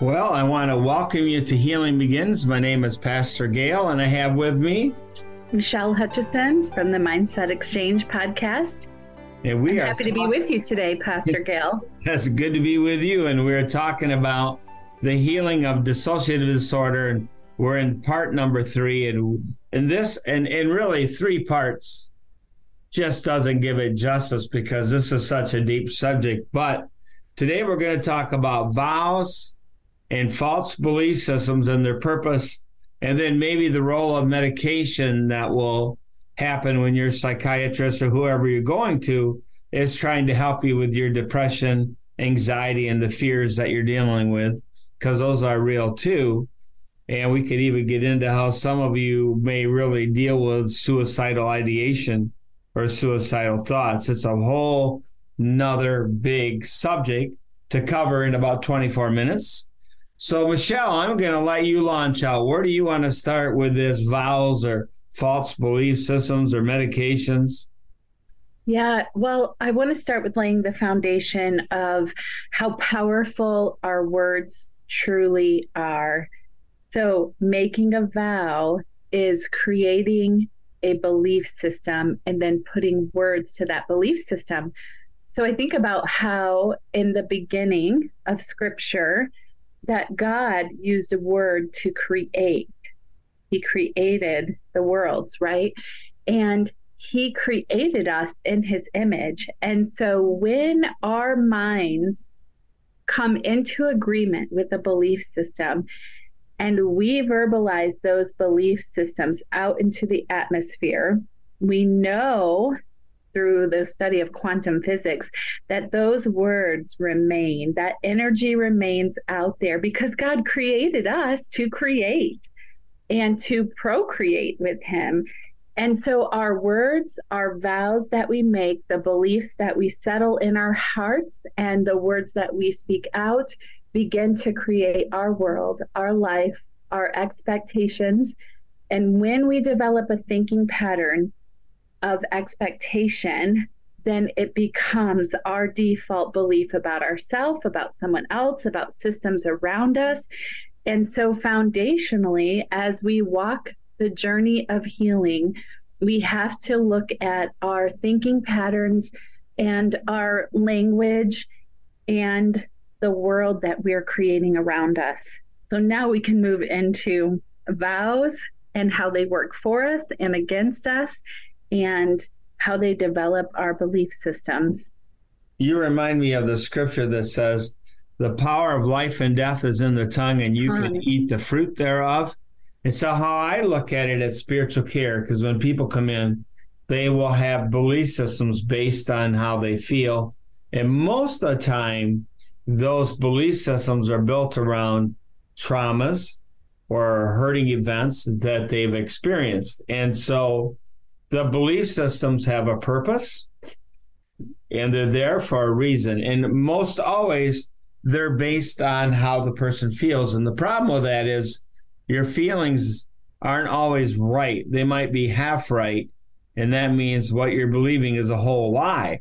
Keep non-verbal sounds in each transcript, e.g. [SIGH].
Well, I want to welcome you to Healing Begins. My name is Pastor Gail, and I have with me Michelle Hutchison from the Mindset Exchange podcast. And we I'm are happy to be with you today, Pastor Gail. That's good to be with you. And we're talking about the healing of dissociative disorder. And we're in part number three. And in this, and, and really three parts just doesn't give it justice because this is such a deep subject. But today we're going to talk about vows and false belief systems and their purpose, and then maybe the role of medication that will happen when your psychiatrist or whoever you're going to is trying to help you with your depression, anxiety, and the fears that you're dealing with, because those are real too. And we could even get into how some of you may really deal with suicidal ideation or suicidal thoughts. It's a whole nother big subject to cover in about 24 minutes. So, Michelle, I'm going to let you launch out. Where do you want to start with this vows or false belief systems or medications? Yeah, well, I want to start with laying the foundation of how powerful our words truly are. So, making a vow is creating a belief system and then putting words to that belief system. So, I think about how in the beginning of scripture, that God used a word to create. He created the worlds, right? And he created us in his image. And so when our minds come into agreement with a belief system and we verbalize those belief systems out into the atmosphere, we know through the study of quantum physics that those words remain, that energy remains out there because God created us to create and to procreate with Him. And so, our words, our vows that we make, the beliefs that we settle in our hearts, and the words that we speak out begin to create our world, our life, our expectations. And when we develop a thinking pattern of expectation, then it becomes our default belief about ourselves, about someone else, about systems around us. And so, foundationally, as we walk the journey of healing, we have to look at our thinking patterns and our language and the world that we're creating around us. So now we can move into vows and how they work for us and against us and how they develop our belief systems. You remind me of the scripture that says, The power of life and death is in the tongue, and you can hmm. eat the fruit thereof. And so, how I look at it at spiritual care, because when people come in, they will have belief systems based on how they feel. And most of the time, those belief systems are built around traumas or hurting events that they've experienced. And so, the belief systems have a purpose and they're there for a reason. And most always, they're based on how the person feels. And the problem with that is your feelings aren't always right, they might be half right. And that means what you're believing is a whole lie.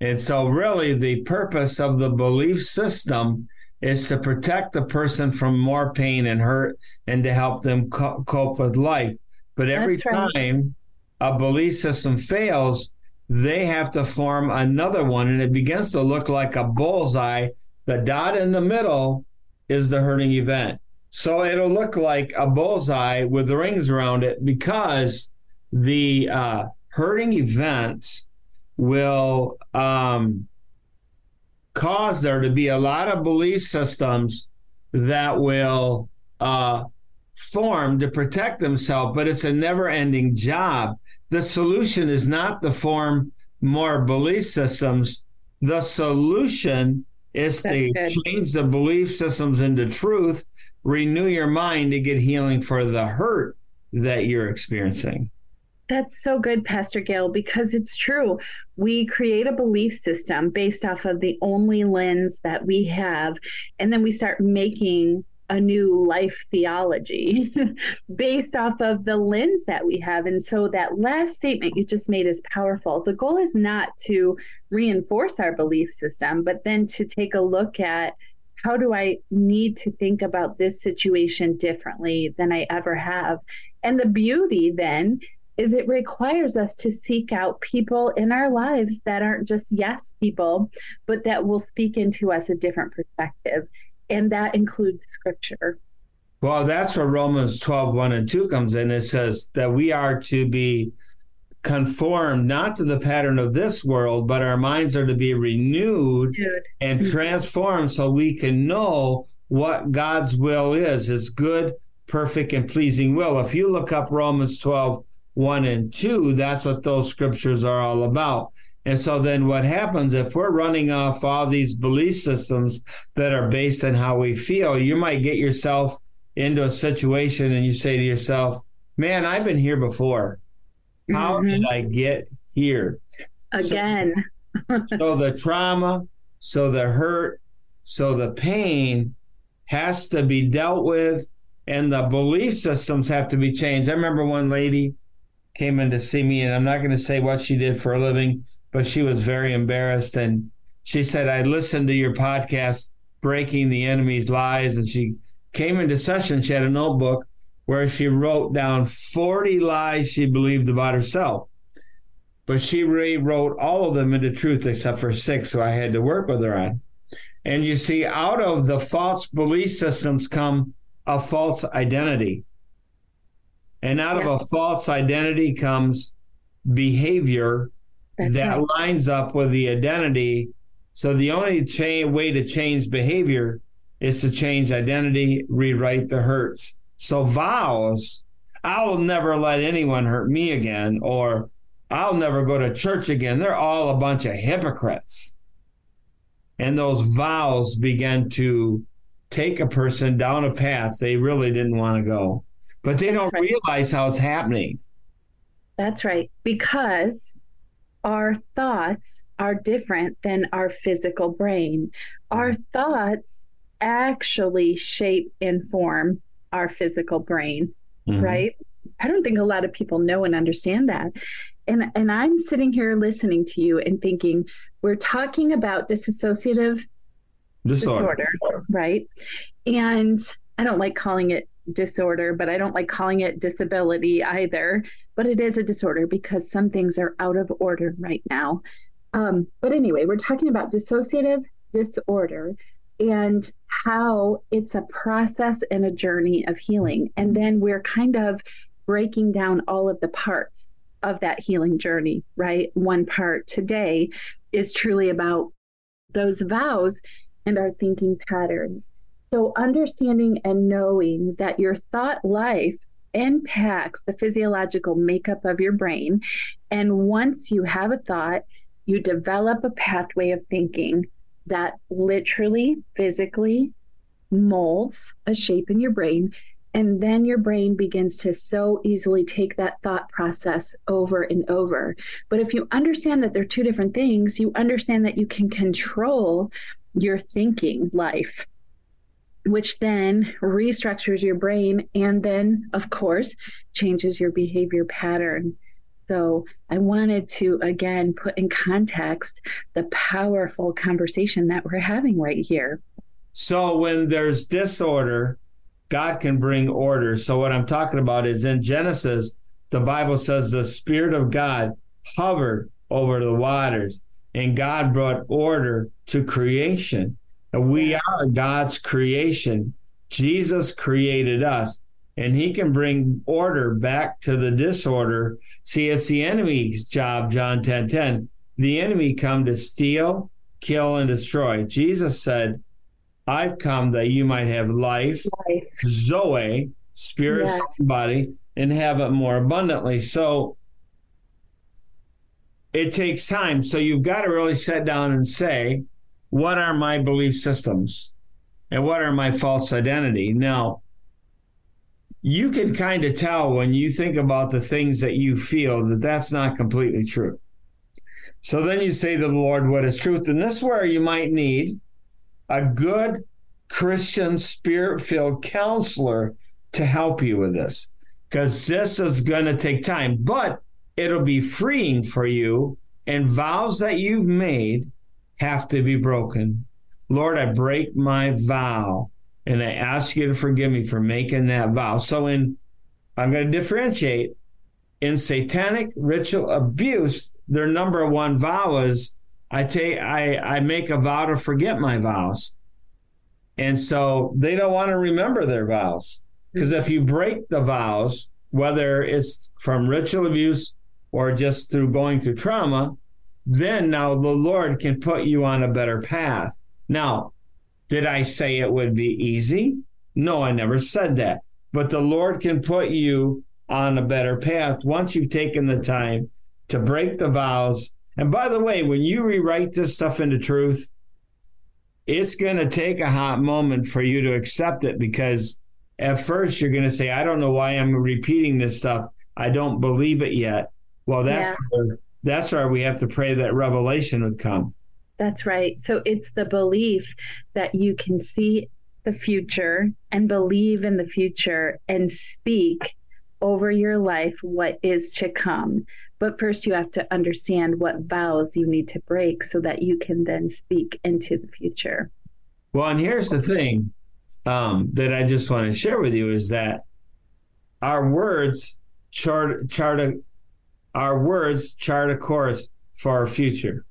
And so, really, the purpose of the belief system is to protect the person from more pain and hurt and to help them co- cope with life. But every right. time a belief system fails, they have to form another one and it begins to look like a bullseye. The dot in the middle is the hurting event. So it'll look like a bullseye with the rings around it because the uh, hurting event will um, cause there to be a lot of belief systems that will uh, form to protect themselves, but it's a never ending job the solution is not to form more belief systems. The solution is That's to good. change the belief systems into truth, renew your mind to get healing for the hurt that you're experiencing. That's so good, Pastor Gail, because it's true. We create a belief system based off of the only lens that we have, and then we start making a new life theology [LAUGHS] based off of the lens that we have. And so that last statement you just made is powerful. The goal is not to reinforce our belief system, but then to take a look at how do I need to think about this situation differently than I ever have? And the beauty then is it requires us to seek out people in our lives that aren't just yes people, but that will speak into us a different perspective. And that includes scripture. Well, that's where Romans 12, 1 and 2 comes in. It says that we are to be conformed not to the pattern of this world, but our minds are to be renewed Dude. and mm-hmm. transformed so we can know what God's will is, his good, perfect, and pleasing will. If you look up Romans 12, 1 and 2, that's what those scriptures are all about. And so then what happens if we're running off all these belief systems that are based on how we feel, you might get yourself into a situation and you say to yourself, man, I've been here before. How mm-hmm. did I get here? Again. so, [LAUGHS] so the trauma, so the hurt, so the pain has to be dealt with and the belief systems have to be changed. I remember one lady came in to see me, and I'm not going to say what she did for a living, but she was very embarrassed. And she said, I listened to your podcast, Breaking the Enemy's Lies. And she came into session. She had a notebook where she wrote down 40 lies she believed about herself. But she rewrote all of them into truth except for six, so I had to work with her on. And you see, out of the false belief systems come a false identity. And out yeah. of a false identity comes behavior That's that right. lines up with the identity. So the only cha- way to change behavior is to change identity, rewrite the hurts. So vows, I'll never let anyone hurt me again, or I'll never go to church again. They're all a bunch of hypocrites. And those vows begin to take a person down a path they really didn't want to go but they don't right. realize how it's happening. That's right. Because our thoughts are different than our physical brain. Our mm-hmm. thoughts actually shape and form our physical brain, mm-hmm. right? I don't think a lot of people know and understand that. And and I'm sitting here listening to you and thinking we're talking about dissociative disorder, disorder right? And I don't like calling it disorder, but I don't like calling it disability either. But it is a disorder because some things are out of order right now. Um, but anyway, we're talking about dissociative disorder and how it's a process and a journey of healing. And then we're kind of breaking down all of the parts of that healing journey, right? One part today is truly about those vows and our thinking patterns. So, understanding and knowing that your thought life impacts the physiological makeup of your brain. And once you have a thought, you develop a pathway of thinking that literally, physically molds a shape in your brain. And then your brain begins to so easily take that thought process over and over. But if you understand that they're two different things, you understand that you can control your thinking life which then restructures your brain and then, of course, changes your behavior pattern. So I wanted to again put in context the powerful conversation that we're having right here. So when there's disorder, God can bring order. So what I'm talking about is in Genesis, the Bible says the Spirit of God hovered over the waters and God brought order to creation. We are God's creation. Jesus created us, and he can bring order back to the disorder. See, it's the enemy's job, John 10 10. The enemy come to steal, kill, and destroy. Jesus said, I've come that you might have life, life. Zoe, spirit, yes. body, and have it more abundantly. So it takes time. So you've got to really sit down and say, what are my belief systems? And what are my false identity? Now you can kind of tell when you think about the things that you feel that that's not completely true. So then you say to the lord what is truth? And this is where you might need a good christian spirit filled counselor to help you with this because this is going to take time but it'll be freeing for you and vows that you've made have to be broken. Lord, I break my vow and I ask you to forgive me for making that vow. So in I'm going to differentiate in satanic ritual abuse, their number one vow is I take I I make a vow to forget my vows. And so they don't want to remember their vows. Because if you break the vows, whether it's from ritual abuse or just through going through trauma, then now the Lord can put you on a better path. Now, did I say it would be easy? No, I never said that. But the Lord can put you on a better path once you've taken the time to break the vows. And by the way, when you rewrite this stuff into truth, it's going to take a hot moment for you to accept it because at first you're going to say, I don't know why I'm repeating this stuff. I don't believe it yet. Well, that's yeah. where, that's where we have to pray that revelation would come. That's right. So it's the belief that you can see the future and believe in the future and speak over your life what is to come. But first, you have to understand what vows you need to break so that you can then speak into the future. Well, and here's the thing um, that I just want to share with you is that our words chart chart a, our words chart a course for our future.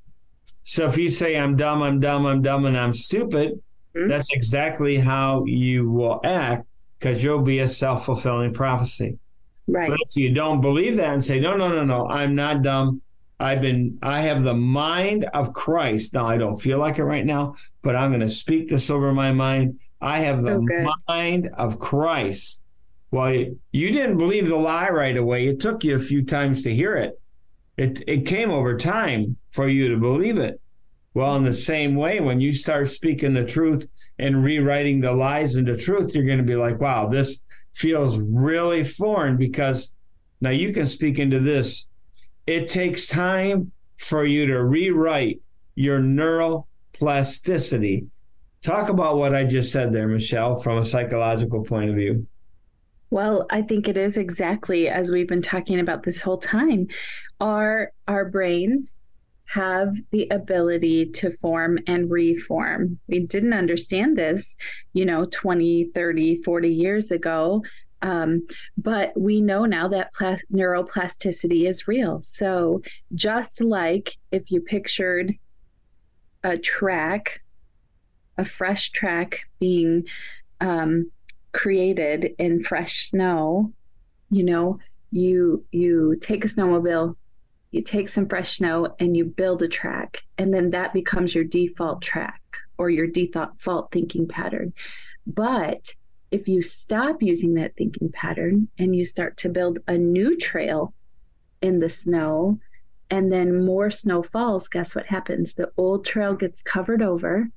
So if you say I'm dumb, I'm dumb, I'm dumb, and I'm stupid, mm-hmm. that's exactly how you will act because you'll be a self fulfilling prophecy. Right. But if you don't believe that and say, no, no, no, no, I'm not dumb. I've been, I have the mind of Christ. Now, I don't feel like it right now, but I'm going to speak this over my mind. I have the so mind of Christ. Well, you didn't believe the lie right away. It took you a few times to hear it. It, it came over time for you to believe it. Well, in the same way, when you start speaking the truth and rewriting the lies into truth, you're going to be like, wow, this feels really foreign because now you can speak into this. It takes time for you to rewrite your neural plasticity. Talk about what I just said there, Michelle, from a psychological point of view. Well, I think it is exactly as we've been talking about this whole time. Our our brains have the ability to form and reform. We didn't understand this, you know, 20, 30, 40 years ago. Um, but we know now that plas- neuroplasticity is real. So, just like if you pictured a track, a fresh track being um, created in fresh snow, you know, you you take a snowmobile, you take some fresh snow and you build a track, and then that becomes your default track or your default thinking pattern. But if you stop using that thinking pattern and you start to build a new trail in the snow, and then more snow falls, guess what happens? The old trail gets covered over,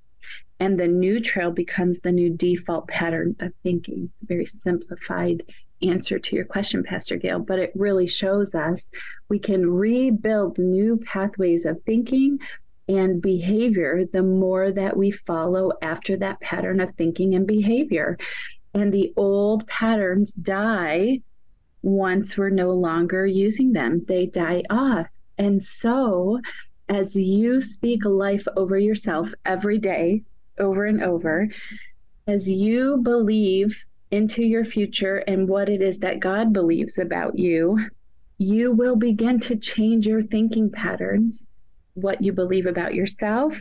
and the new trail becomes the new default pattern of thinking. Very simplified answer to your question, Pastor Gail, but it really shows us we can rebuild new pathways of thinking and behavior the more that we follow after that pattern of thinking and behavior. And the old patterns die once we're no longer using them, they die off. And so, as you speak life over yourself every day, over and over, as you believe into your future and what it is that God believes about you, you will begin to change your thinking patterns, what you believe about yourself,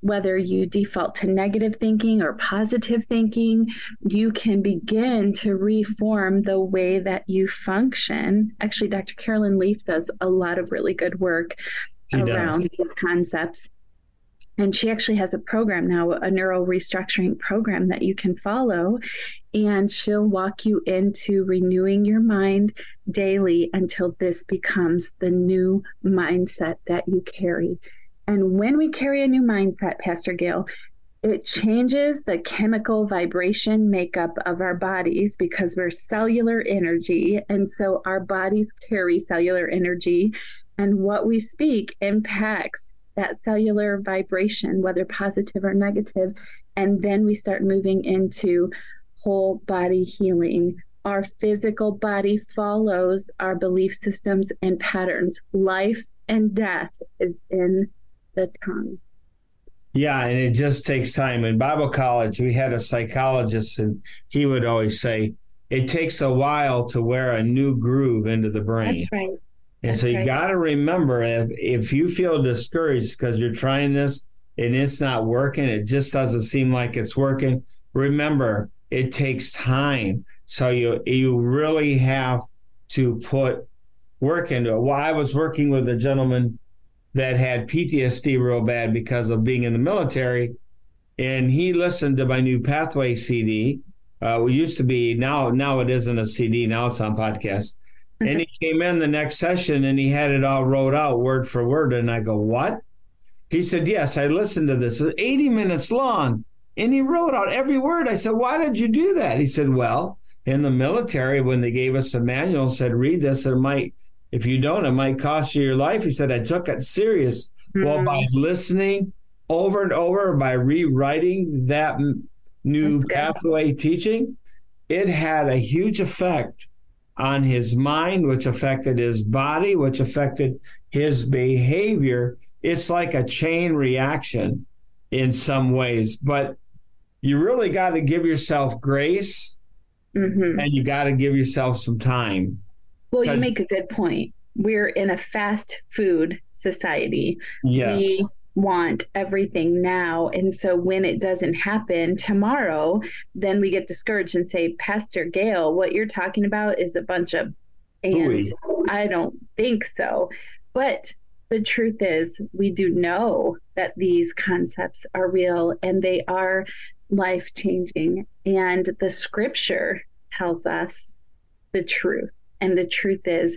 whether you default to negative thinking or positive thinking, you can begin to reform the way that you function. Actually, Dr. Caroline Leaf does a lot of really good work she around does. these concepts. And she actually has a program now, a neural restructuring program that you can follow. And she'll walk you into renewing your mind daily until this becomes the new mindset that you carry. And when we carry a new mindset, Pastor Gail, it changes the chemical vibration makeup of our bodies because we're cellular energy. And so our bodies carry cellular energy. And what we speak impacts that cellular vibration, whether positive or negative. negative, and then we start moving into whole body healing. Our physical body follows our belief systems and patterns. Life and death is in the tongue. Yeah, and it just takes time. In Bible college, we had a psychologist, and he would always say, it takes a while to wear a new groove into the brain. That's right. And That's so you got to remember if, if you feel discouraged because you're trying this and it's not working, it just doesn't seem like it's working. Remember, it takes time. So you you really have to put work into it. Well, I was working with a gentleman that had PTSD real bad because of being in the military, and he listened to my new Pathway CD. Uh, it used to be now now it isn't a CD now it's on podcast. And he came in the next session and he had it all wrote out word for word. And I go, What? He said, Yes, I listened to this. It was 80 minutes long. And he wrote out every word. I said, Why did you do that? He said, Well, in the military, when they gave us a manual, said, Read this, it might, if you don't, it might cost you your life. He said, I took it serious. Mm-hmm. Well, by listening over and over, by rewriting that new pathway teaching, it had a huge effect on his mind, which affected his body, which affected his behavior. It's like a chain reaction in some ways, but you really got to give yourself grace mm-hmm. and you got to give yourself some time. Well, you make a good point. We're in a fast food society. Yes. We want everything now. And so when it doesn't happen tomorrow, then we get discouraged and say, Pastor Gail, what you're talking about is a bunch of and I don't think so. But the truth is, we do know that these concepts are real and they are life changing. And the scripture tells us the truth. And the truth is,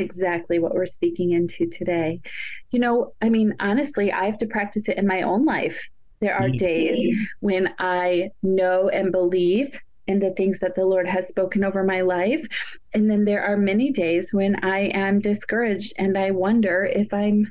exactly what we're speaking into today. You know, I mean, honestly, I have to practice it in my own life. There are mm-hmm. days when I know and believe in the things that the Lord has spoken over my life. And then there are many days when I am discouraged and I wonder if I'm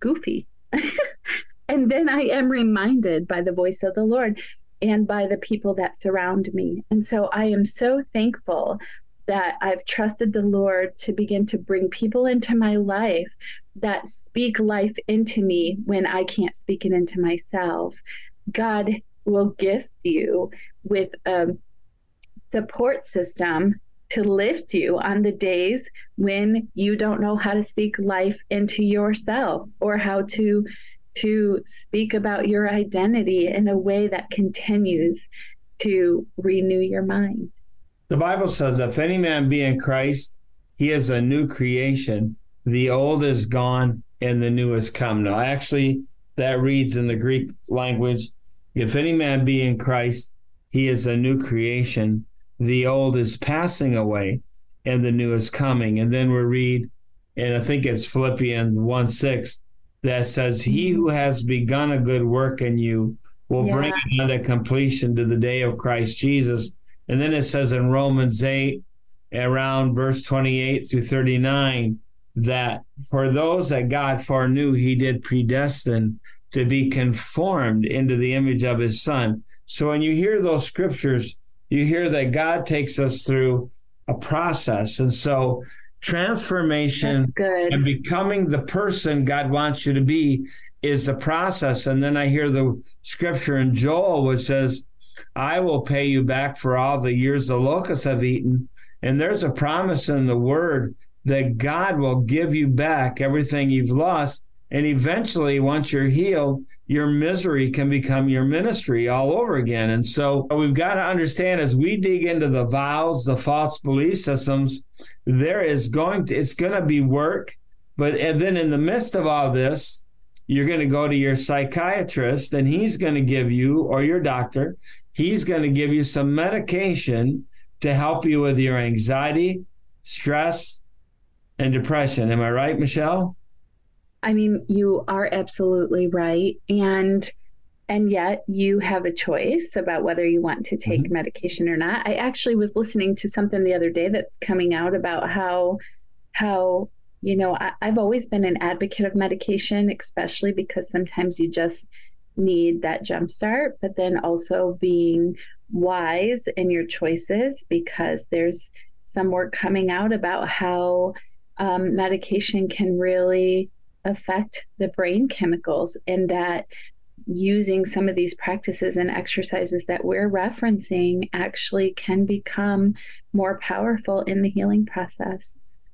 goofy. [LAUGHS] and then I am reminded by the voice of the Lord and by the people that surround me. And so I am so thankful that I've trusted the Lord to begin to bring people into my life that speak life into me when I can't speak it into myself. God will gift you with a support system to lift you on the days when you don't know how to speak life into yourself or how to to speak about your identity in a way that continues to renew your mind. The Bible says, if any man be in Christ, he is a new creation. The old is gone and the new has come. Now, actually, that reads in the Greek language if any man be in Christ, he is a new creation. The old is passing away and the new is coming. And then we read, and I think it's Philippians 1 6, that says, He mm-hmm. who has begun a good work in you will yeah. bring it unto completion to the day of Christ Jesus. And then it says in Romans 8, around verse 28 through 39, that for those that God foreknew, he did predestine to be conformed into the image of his son. So when you hear those scriptures, you hear that God takes us through a process. And so transformation and becoming the person God wants you to be is the process. And then I hear the scripture in Joel which says, I will pay you back for all the years the locusts have eaten. And there's a promise in the word that God will give you back everything you've lost. And eventually, once you're healed, your misery can become your ministry all over again. And so we've got to understand as we dig into the vows, the false belief systems, there is going to, it's going to be work. But and then in the midst of all this, you're going to go to your psychiatrist and he's going to give you, or your doctor, he's going to give you some medication to help you with your anxiety, stress, and depression. Am I right, Michelle? I mean, you are absolutely right. And and yet you have a choice about whether you want to take mm-hmm. medication or not. I actually was listening to something the other day that's coming out about how how you know I, I've always been an advocate of medication, especially because sometimes you just need that jump start, but then also being wise in your choices because there's some work coming out about how um, medication can really affect the brain chemicals and that using some of these practices and exercises that we're referencing actually can become more powerful in the healing process.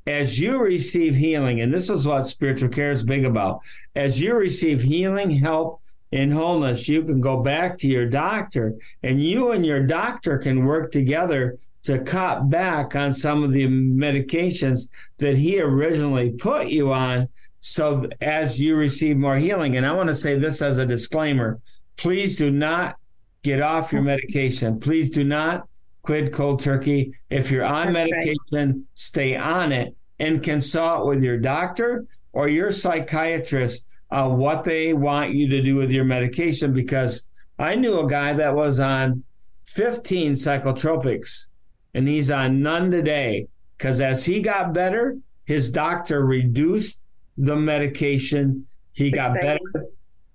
As you receive healing, and this is what spiritual care is big about, as you receive healing, help, and wholeness, you can go back to your doctor, and you and your doctor can work together to cut back on some of the medications that he originally put you on so as you receive more healing. And i want to say this as a disclaimer please do not get off your medication. Please do not quit cold turkey. If you're on That's medication right. stay on it and consult with your doctor or your psychiatrist uh, what they want you to do with your medication because i knew a guy that was on 15 psychotropics and he's on none today because as he got better his doctor reduced the medication. He got better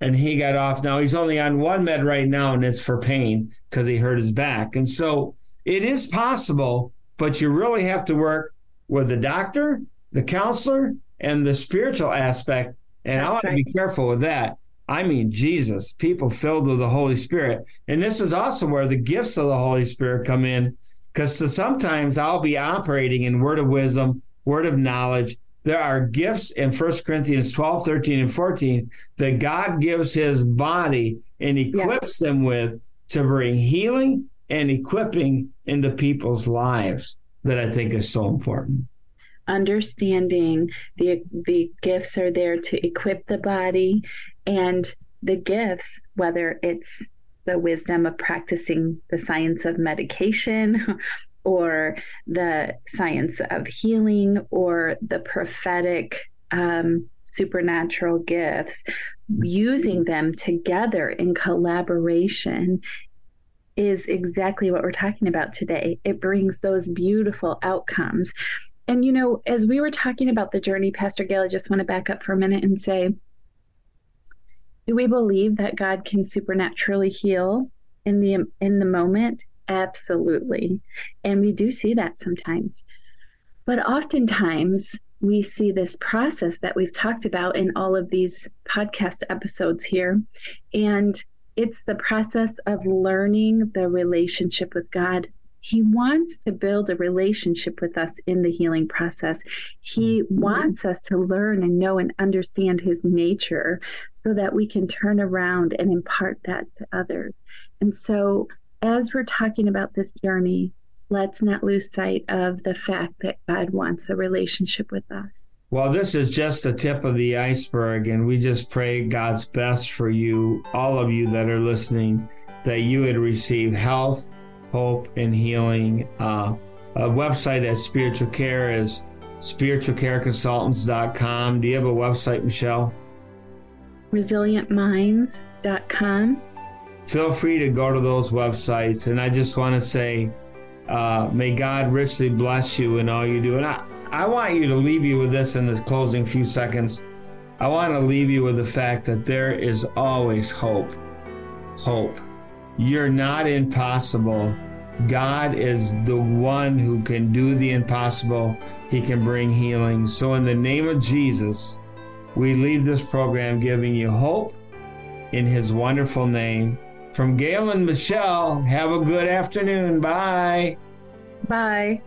and he got off. Now he's only on one med right now, and it's for pain because he hurt his back. And so it is possible, but you really have to work with the doctor, the counselor, and the spiritual aspect. And That's I want right. to be careful with that. I mean, Jesus, people filled with the Holy Spirit. And this is also where the gifts of the Holy Spirit come in, because sometimes I'll be operating in word of wisdom, word of knowledge, there are gifts in 1 Corinthians 12, 13, and 14 that God gives his body and equips yeah. them with to bring healing and equipping into people's lives that I think is so important. Understanding the the gifts are there to equip the body and the gifts, whether it's the wisdom of practicing the science of medication [LAUGHS] or the science of healing or the prophetic um, supernatural gifts, using them together in collaboration is exactly what we're talking about today. It brings those beautiful outcomes. And, you know, as we were talking about the journey, Pastor Gail, I just want to back up for a minute and say, do we believe that God can supernaturally heal in the in the moment? Absolutely. And we do see that sometimes. But oftentimes, we see this process that we've talked about in all of these podcast episodes here. And it's the process of learning the relationship with God. He wants to build a relationship with us in the healing process. He mm-hmm. wants us to learn and know and understand his nature so that we can turn around and impart that to others. And so as we're talking about this journey, let's not lose sight of the fact that God wants a relationship with us. Well, this is just the tip of the iceberg, and we just pray God's best for you, all of you that are listening, that you would receive health, hope, and healing. Uh, a website at Spiritual Care is spiritualcareconsultants.com. Do you have a website, Michelle? ResilientMinds.com feel free to go to those websites. And I just want to say, uh, may God richly bless you in all you do. And I, I want you to leave you with this in the closing few seconds. I want to leave you with the fact that there is always hope. Hope. You're not impossible. God is the one who can do the impossible. He can bring healing. So, in the name of Jesus, we leave this program giving you hope in his wonderful name. From Gail and Michelle, have a good afternoon. Bye. Bye.